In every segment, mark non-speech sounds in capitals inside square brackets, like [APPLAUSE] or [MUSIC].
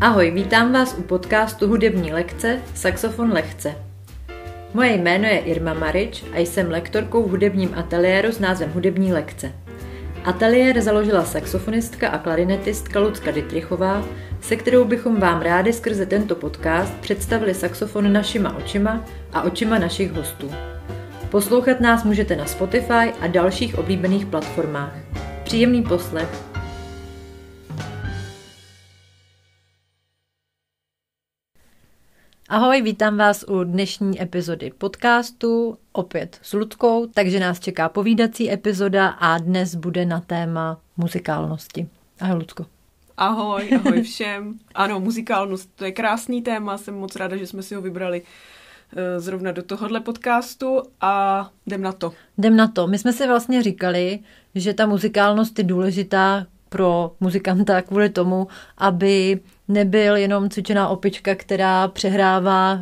Ahoj, vítám vás u podcastu Hudební lekce Saxofon lehce. Moje jméno je Irma Marič a jsem lektorkou v hudebním ateliéru s názvem Hudební lekce. Ateliér založila saxofonistka a klarinetistka Lucka Dytrichová, se kterou bychom vám rádi skrze tento podcast představili saxofon našima očima a očima našich hostů. Poslouchat nás můžete na Spotify a dalších oblíbených platformách. Příjemný poslech. Ahoj, vítám vás u dnešní epizody podcastu, opět s Ludkou, takže nás čeká povídací epizoda a dnes bude na téma muzikálnosti. Ahoj, Ludko. Ahoj, ahoj všem. [LAUGHS] Ano, muzikálnost, to je krásný téma, jsem moc ráda, že jsme si ho vybrali eh, zrovna do tohohle podcastu a jdem na to. Jdem na to. My jsme si vlastně říkali, že ta muzikálnost je důležitá pro muzikanta kvůli tomu, aby nebyl jenom cvičená opička, která přehrává uh,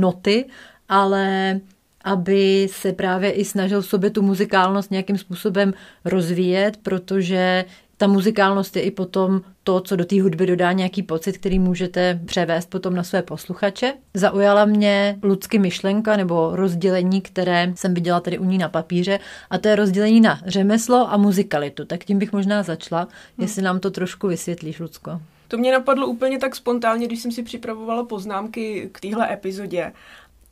noty, ale aby se právě i snažil v sobě tu muzikálnost nějakým způsobem rozvíjet, protože ta muzikálnost je i potom to, co do té hudby dodá nějaký pocit, který můžete převést potom na své posluchače. Zaujala mě Ludsky myšlenka nebo rozdělení, které jsem viděla tady u ní na papíře a to je rozdělení na řemeslo a muzikalitu. Tak tím bych možná začala, hmm. jestli nám to trošku vysvětlíš, Lucko. To mě napadlo úplně tak spontánně, když jsem si připravovala poznámky k téhle epizodě.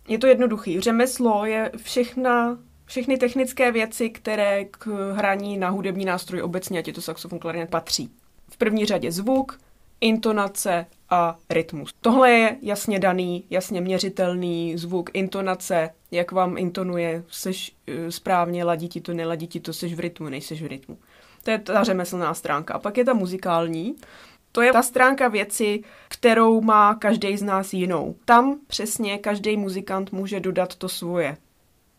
Je to jednoduchý. Řemeslo je všechna všechny technické věci, které k hraní na hudební nástroj obecně, ať je to saxofon, klarinet, patří. V první řadě zvuk, intonace a rytmus. Tohle je jasně daný, jasně měřitelný zvuk, intonace, jak vám intonuje, seš eh, správně, ladí ti to, neladí ti to, seš v rytmu, nejseš v rytmu. To je ta řemeslná stránka. A pak je ta muzikální, to je ta stránka věci, kterou má každý z nás jinou. Tam přesně každý muzikant může dodat to svoje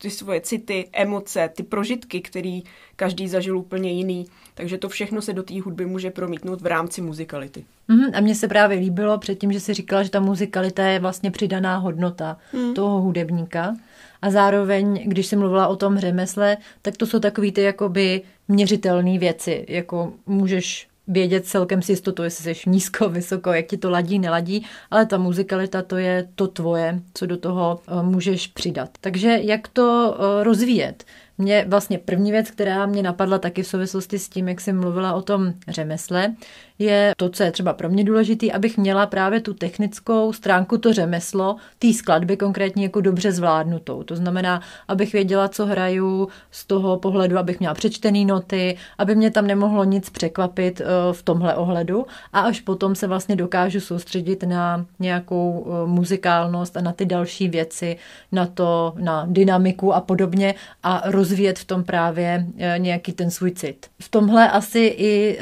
ty svoje city, emoce, ty prožitky, který každý zažil úplně jiný. Takže to všechno se do té hudby může promítnout v rámci muzikality. Mm, a mně se právě líbilo předtím, že si říkala, že ta muzikalita je vlastně přidaná hodnota mm. toho hudebníka. A zároveň, když jsem mluvila o tom řemesle, tak to jsou takové ty jakoby měřitelné věci. Jako můžeš vědět celkem si jistotu, jestli jsi nízko, vysoko, jak ti to ladí, neladí, ale ta muzikalita to je to tvoje, co do toho eh, můžeš přidat. Takže jak to eh, rozvíjet? Mě vlastně první věc, která mě napadla taky v souvislosti s tím, jak jsem mluvila o tom řemesle, je to, co je třeba pro mě důležité, abych měla právě tu technickou stránku, to řemeslo, té skladby konkrétně jako dobře zvládnutou. To znamená, abych věděla, co hraju z toho pohledu, abych měla přečtený noty, aby mě tam nemohlo nic překvapit eh, v tomhle ohledu a až potom se vlastně dokážu soustředit na nějakou eh, muzikálnost a na ty další věci, na to, na dynamiku a podobně a rozvíjet v tom právě eh, nějaký ten svůj cit. V tomhle asi i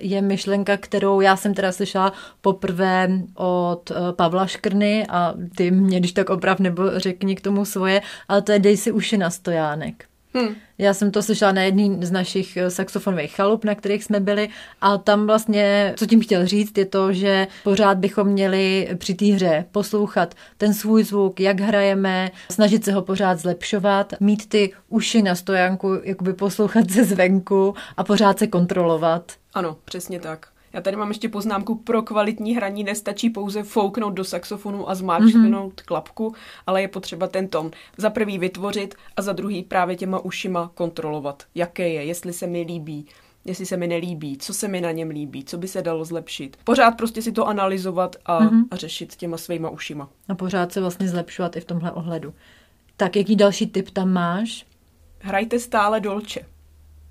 je myšlenka kterou já jsem teda slyšela poprvé od eh, Pavla Škrny a ty mě když tak oprav nebo řekni k tomu svoje, ale to je Dej si uši na stojánek. Hmm. Já jsem to slyšela na jedný z našich eh, saxofonových chalup, na kterých jsme byli a tam vlastně, co tím chtěl říct, je to, že pořád bychom měli při té hře poslouchat ten svůj zvuk, jak hrajeme, snažit se ho pořád zlepšovat, mít ty uši na stojánku, jakoby poslouchat ze zvenku a pořád se kontrolovat. Ano, přesně tak. Já tady mám ještě poznámku, pro kvalitní hraní nestačí pouze fouknout do saxofonu a zmáčknout mm-hmm. klapku, ale je potřeba ten tón za prvý vytvořit a za druhý právě těma ušima kontrolovat, jaké je, jestli se mi líbí, jestli se mi nelíbí, co se mi na něm líbí, co by se dalo zlepšit. Pořád prostě si to analyzovat a, mm-hmm. a řešit těma svýma ušima. A pořád se vlastně zlepšovat i v tomhle ohledu. Tak jaký další tip tam máš? Hrajte stále dolče.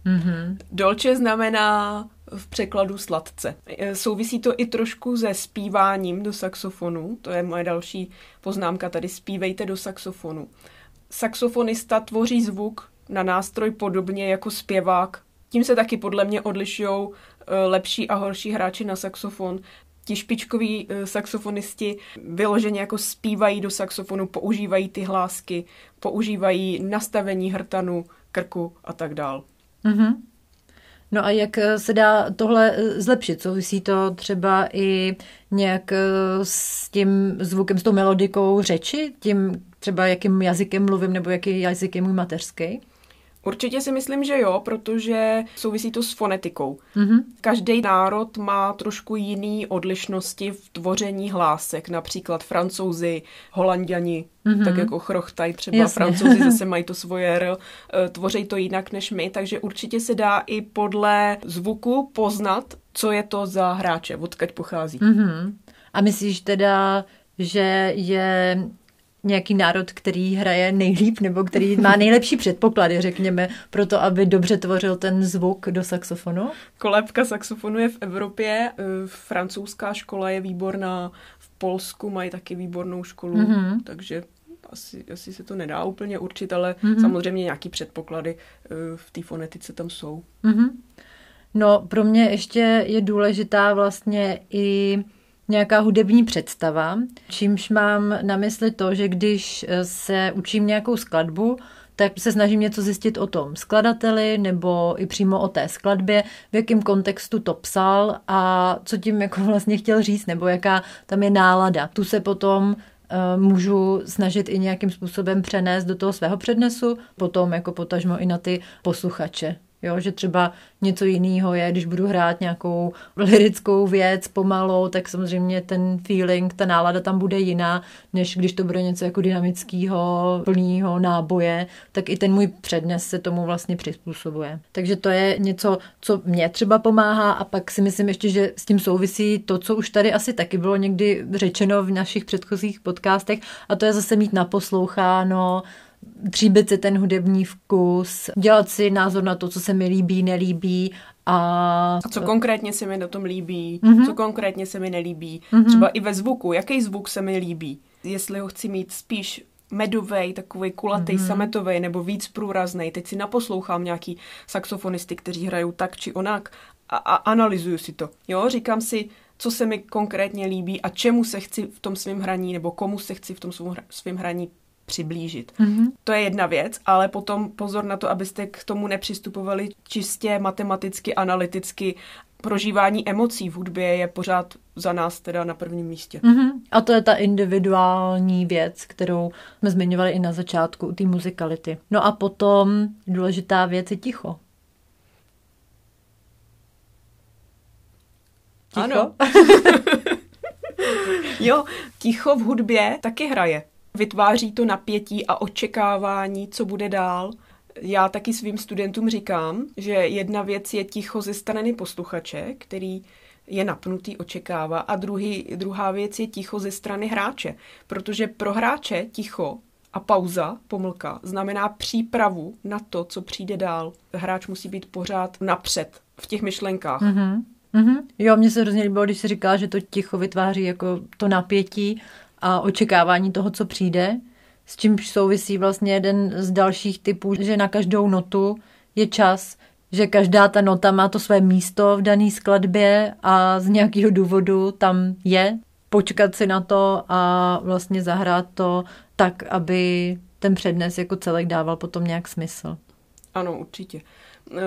Mm-hmm. Dolce znamená v překladu sladce. E, souvisí to i trošku se zpíváním do saxofonu, to je moje další poznámka tady, zpívejte do saxofonu. Saxofonista tvoří zvuk na nástroj podobně jako zpěvák. Tím se taky podle mě odlišují e, lepší a horší hráči na saxofon. Ti špičkoví e, saxofonisti vyloženě jako zpívají do saxofonu, používají ty hlásky, používají nastavení hrtanu, krku a tak dál. Mm-hmm. No a jak eh, se dá tohle eh, zlepšit? Souvisí to třeba i nějak eh, s tím zvukem, s tou melodikou řeči? Tím třeba jakým jazykem mluvím nebo jaký jazyk je můj mateřský? Určitě si myslím, že jo, protože souvisí to s fonetikou. Mm-hmm. Každý národ má trošku jiný odlišnosti v tvoření hlásek, například francouzi, holanděni, mm-hmm. tak jako chrochtaj třeba Jasně. francouzi [LAUGHS] zase mají to svoje R, eh, tvoří to jinak než my, takže určitě se dá i podle zvuku poznat, co je to za hráče, odkud pochází. Mm-hmm. A myslíš teda, že je nějaký národ, který hraje nejlíp nebo který má nejlepší předpoklady, řekněme, pro to, aby dobře tvořil ten zvuk do saxofonu? Kolébka saxofonu je v Evropě, eh, francouzská škola je výborná, v Polsku mají taky výbornou školu, mm-hmm. takže asi, asi se to nedá úplně určit, ale mm-hmm. samozřejmě nějaký předpoklady eh, v té fonetice tam jsou. Mm-hmm. No, pro mě ještě je důležitá vlastně i nějaká hudební představa, čímž mám na mysli to, že když eh, se učím nějakou skladbu, tak se snažím něco zjistit o tom skladateli nebo i přímo o té skladbě, v jakém kontextu to psal a co tím jako [LAUGHS] vlastně chtěl říct, nebo jaká tam je nálada. Tu se potom uh, můžu snažit i nějakým způsobem přenést do toho svého přednesu, potom jako potažmo i na ty posluchače. Jo, že třeba něco jiného je, když budu hrát nějakou lirickou věc pomalou, tak samozřejmě ten feeling, ta nálada tam bude jiná, než když to bude něco jako dynamického, plného náboje, tak i ten můj přednes se tomu vlastně přizpůsobuje. Takže to je něco, co mě třeba pomáhá a pak si myslím ještě, že s tím souvisí to, co už tady asi taky bylo někdy řečeno v našich předchozích podcastech a to je zase mít naposloucháno, tříbit si ten hudební vkus, dělat si názor na to, co se mi líbí, nelíbí a... a co konkrétně se mi na tom líbí, mm-hmm. co konkrétně se mi nelíbí. Mm-hmm. Třeba i ve zvuku, jaký zvuk se mi líbí. Jestli ho chci mít spíš medovej, takový kulatý, mm-hmm. sametový nebo víc průrazný. Teď si naposlouchám nějaký saxofonisty, kteří hrajou tak či onak a, a analyzuju si to. Jo, říkám si, co se mi konkrétně líbí a čemu se chci v tom svém hraní nebo komu se chci v tom svém hraní přiblížit. Mm-hmm. To je jedna věc, ale potom pozor na to, abyste k tomu nepřistupovali čistě matematicky, analyticky. Prožívání emocí v hudbě je pořád za nás teda na prvním místě. Mm-hmm. A to je ta individuální věc, kterou jsme zmiňovali i na začátku u té muzikality. No a potom důležitá věc je ticho. Ticho? Ano. [LAUGHS] jo, ticho v hudbě taky hraje vytváří to napětí a očekávání, co bude dál. Já taky svým studentům říkám, že jedna věc je ticho ze strany posluchače, který je napnutý, očekává, a druhý, druhá věc je ticho ze strany hráče, protože pro hráče ticho a pauza, pomlka, znamená přípravu na to, co přijde dál. Hráč musí být pořád napřed v těch myšlenkách. Mm-hmm. Mm-hmm. Jo, mně se hrozně líbilo, když se říká, že to ticho vytváří jako to napětí a očekávání toho, co přijde, s čímž souvisí vlastně jeden z dalších typů, že na každou notu je čas, že každá ta nota má to své místo v dané skladbě a z nějakého důvodu tam je. Počkat si na to a vlastně zahrát to tak, aby ten přednes jako celek dával potom nějak smysl. Ano, určitě.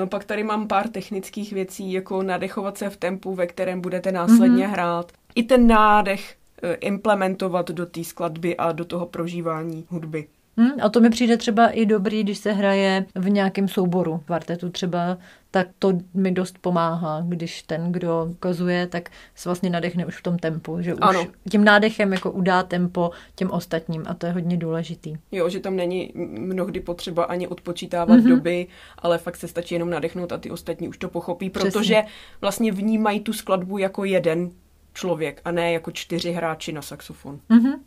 E, pak tady mám pár technických věcí, jako nadechovat se v tempu, ve kterém budete následně mm-hmm. hrát. I ten nádech implementovat do té skladby a do toho prožívání hudby. Hmm, a to mi přijde třeba i dobrý, když se hraje v nějakém souboru kvartetu třeba, tak to mi dost pomáhá, když ten, kdo ukazuje, tak se vlastně nadechne už v tom tempu, že už ano. tím nádechem jako udá tempo těm ostatním a to je hodně důležitý. Jo, že tam není mnohdy potřeba ani odpočítávat mm-hmm. doby, ale fakt se stačí jenom nadechnout a ty ostatní už to pochopí, protože Přesně. vlastně vnímají tu skladbu jako jeden člověk a ne jako čtyři hráči na saxofon. Mm-hmm.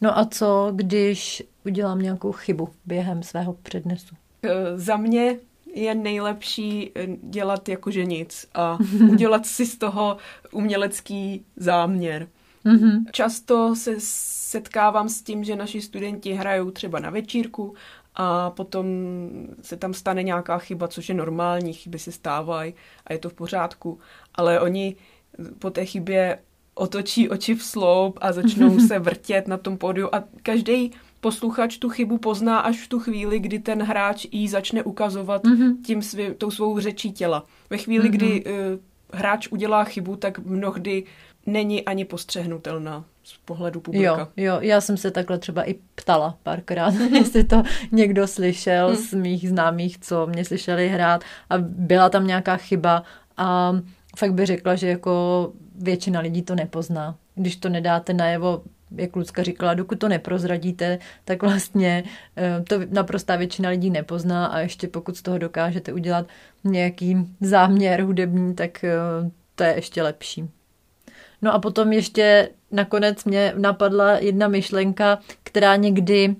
No a co, když udělám nějakou chybu během svého přednesu? E, za mě je nejlepší e, dělat jakože nic a [LAUGHS] udělat si z toho umělecký záměr. Mm-hmm. Často se setkávám s tím, že naši studenti hrajou třeba na večírku a potom se tam stane nějaká chyba, což je normální, chyby se stávají a je to v pořádku, ale oni po té chybě otočí oči v sloup a začnou [LAUGHS] se vrtět na tom pódiu a každý posluchač tu chybu pozná až v tu chvíli, kdy ten hráč jí začne ukazovat mm-hmm. tím svý, tou svou řečí těla. Ve chvíli, mm-hmm. kdy uh, hráč udělá chybu, tak mnohdy není ani postřehnutelná. z pohledu publika. Jo, jo, já jsem se takhle třeba i ptala párkrát, [LAUGHS] jestli to někdo slyšel hmm. z mých známých, co mě slyšeli hrát a byla tam nějaká chyba a fakt by řekla, že jako většina lidí to nepozná. Když to nedáte najevo, jak Lucka říkala, dokud to neprozradíte, tak vlastně eh, to naprostá většina lidí nepozná a ještě pokud z toho dokážete udělat nějaký záměr hudební, tak eh, to je ještě lepší. No a potom ještě nakonec mě napadla jedna myšlenka, která někdy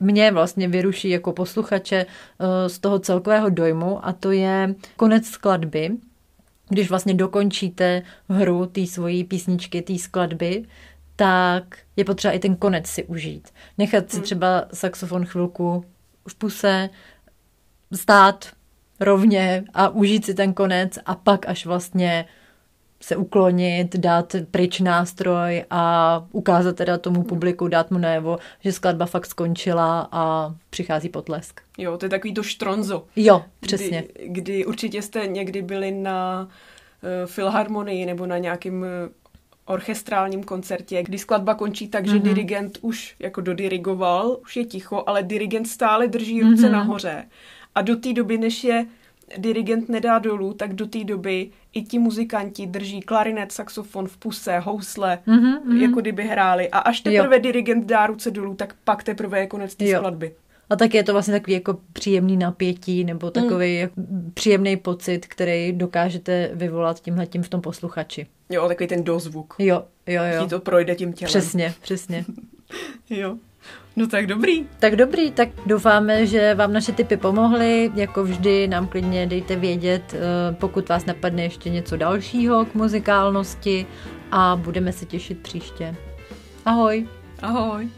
mě vlastně vyruší jako posluchače eh, z toho celkového dojmu a to je konec skladby, když vlastně dokončíte hru té svojí písničky, té skladby, tak je potřeba i ten konec si užít. Nechat si hmm. třeba saxofon chvilku v puse, stát rovně a užít si ten konec a pak až vlastně se uklonit, dát pryč nástroj a ukázat teda tomu publiku, dát mu najevo, že skladba fakt skončila a přichází potlesk. Jo, to je takový to štronzo. Jo, přesně. Kdy, kdy určitě jste někdy byli na uh, filharmonii nebo na nějakým uh, orchestrálním koncertě, kdy skladba končí tak, že mm-hmm. dirigent už jako dodirigoval, už je ticho, ale dirigent stále drží ruce mm-hmm. nahoře. A do té doby, než je dirigent nedá dolů, tak do té doby i ti muzikanti drží klarinet, saxofon v puse, housle, mm-hmm, jako kdyby hráli. A až teprve jo. dirigent dá ruce dolů, tak pak teprve je konec té skladby. A tak je to vlastně takový jako příjemný napětí nebo takový mm. příjemný pocit, který dokážete vyvolat tímhletím v tom posluchači. Jo, takový ten dozvuk. Jo, jo, jo. Ti to projde tím tělem. Přesně, přesně. [LAUGHS] jo. No tak dobrý. Tak dobrý, tak doufáme, že vám naše typy pomohly. Jako vždy nám klidně dejte vědět, eh, pokud vás napadne ještě něco dalšího k muzikálnosti a budeme se těšit příště. Ahoj. Ahoj.